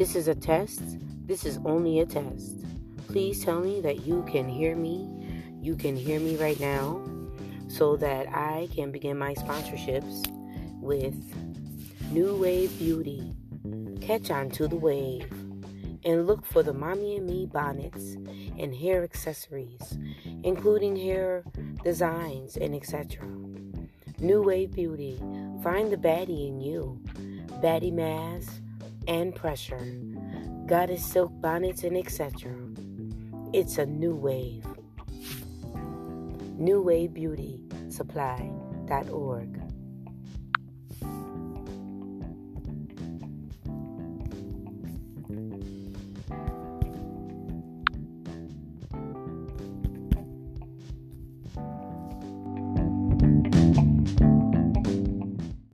This is a test. This is only a test. Please tell me that you can hear me. You can hear me right now so that I can begin my sponsorships with New Wave Beauty. Catch on to the wave and look for the Mommy and Me bonnets and hair accessories, including hair designs and etc. New Wave Beauty. Find the baddie in you. Baddie mask and pressure. Goddess silk bonnets and etc. It's a new wave. New Wave Beauty Supply.org.